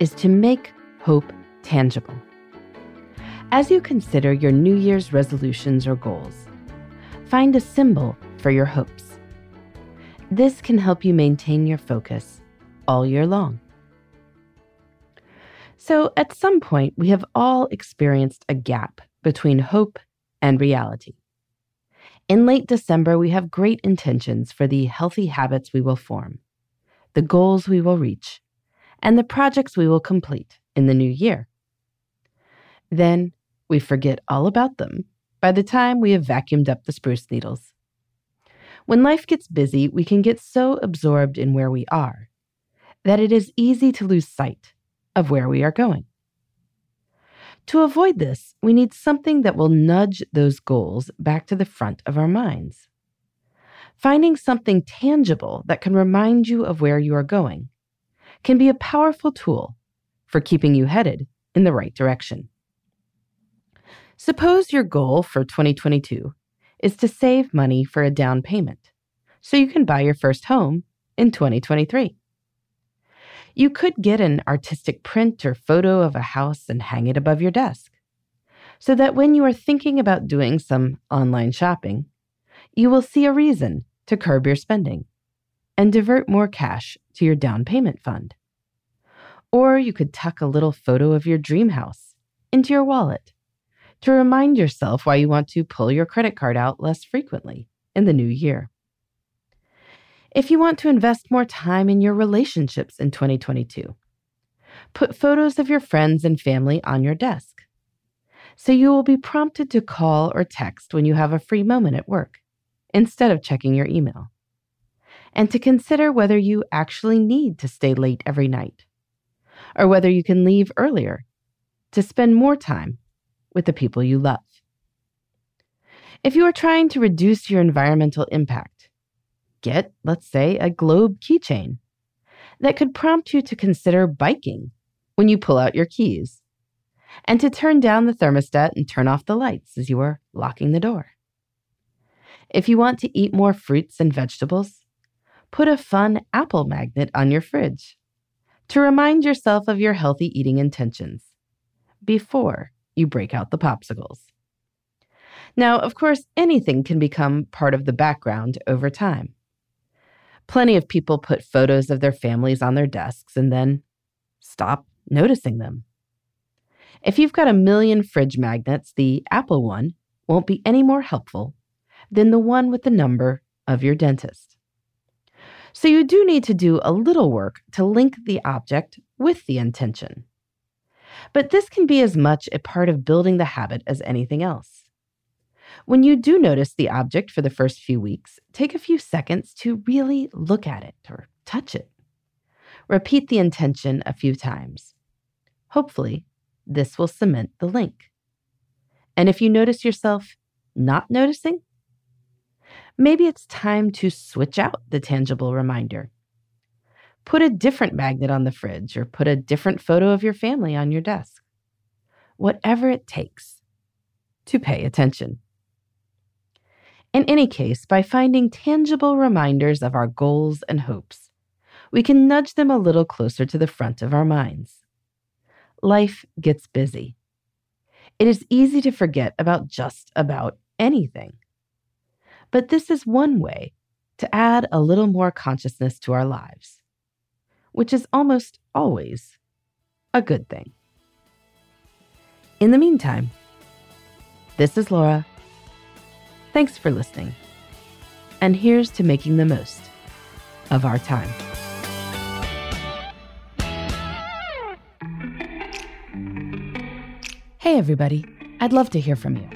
is to make hope tangible. As you consider your New Year's resolutions or goals, find a symbol for your hopes. This can help you maintain your focus all year long. So, at some point, we have all experienced a gap between hope and reality. In late December, we have great intentions for the healthy habits we will form, the goals we will reach, and the projects we will complete in the new year. Then we forget all about them by the time we have vacuumed up the spruce needles. When life gets busy, we can get so absorbed in where we are that it is easy to lose sight of where we are going. To avoid this, we need something that will nudge those goals back to the front of our minds. Finding something tangible that can remind you of where you are going can be a powerful tool for keeping you headed in the right direction. Suppose your goal for 2022 is to save money for a down payment so you can buy your first home in 2023. You could get an artistic print or photo of a house and hang it above your desk so that when you are thinking about doing some online shopping, you will see a reason to curb your spending and divert more cash to your down payment fund. Or you could tuck a little photo of your dream house into your wallet to remind yourself why you want to pull your credit card out less frequently in the new year. If you want to invest more time in your relationships in 2022, put photos of your friends and family on your desk so you will be prompted to call or text when you have a free moment at work instead of checking your email. And to consider whether you actually need to stay late every night or whether you can leave earlier to spend more time with the people you love. If you are trying to reduce your environmental impact, get, let's say, a globe keychain that could prompt you to consider biking when you pull out your keys and to turn down the thermostat and turn off the lights as you are locking the door. If you want to eat more fruits and vegetables, put a fun apple magnet on your fridge to remind yourself of your healthy eating intentions before you break out the popsicles. Now, of course, anything can become part of the background over time. Plenty of people put photos of their families on their desks and then stop noticing them. If you've got a million fridge magnets, the Apple one won't be any more helpful than the one with the number of your dentist. So you do need to do a little work to link the object with the intention. But this can be as much a part of building the habit as anything else. When you do notice the object for the first few weeks, take a few seconds to really look at it or touch it. Repeat the intention a few times. Hopefully, this will cement the link. And if you notice yourself not noticing, maybe it's time to switch out the tangible reminder Put a different magnet on the fridge or put a different photo of your family on your desk. Whatever it takes to pay attention. In any case, by finding tangible reminders of our goals and hopes, we can nudge them a little closer to the front of our minds. Life gets busy. It is easy to forget about just about anything. But this is one way to add a little more consciousness to our lives which is almost always a good thing. In the meantime, this is Laura. Thanks for listening. And here's to making the most of our time. Hey, everybody. I'd love to hear from you.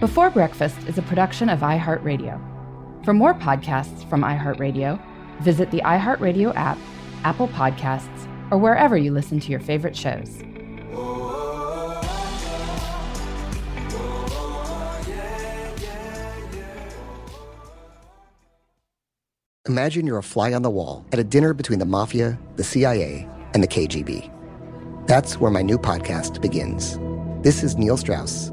Before Breakfast is a production of iHeartRadio. For more podcasts from iHeartRadio, visit the iHeartRadio app, Apple Podcasts, or wherever you listen to your favorite shows. Imagine you're a fly on the wall at a dinner between the mafia, the CIA, and the KGB. That's where my new podcast begins. This is Neil Strauss,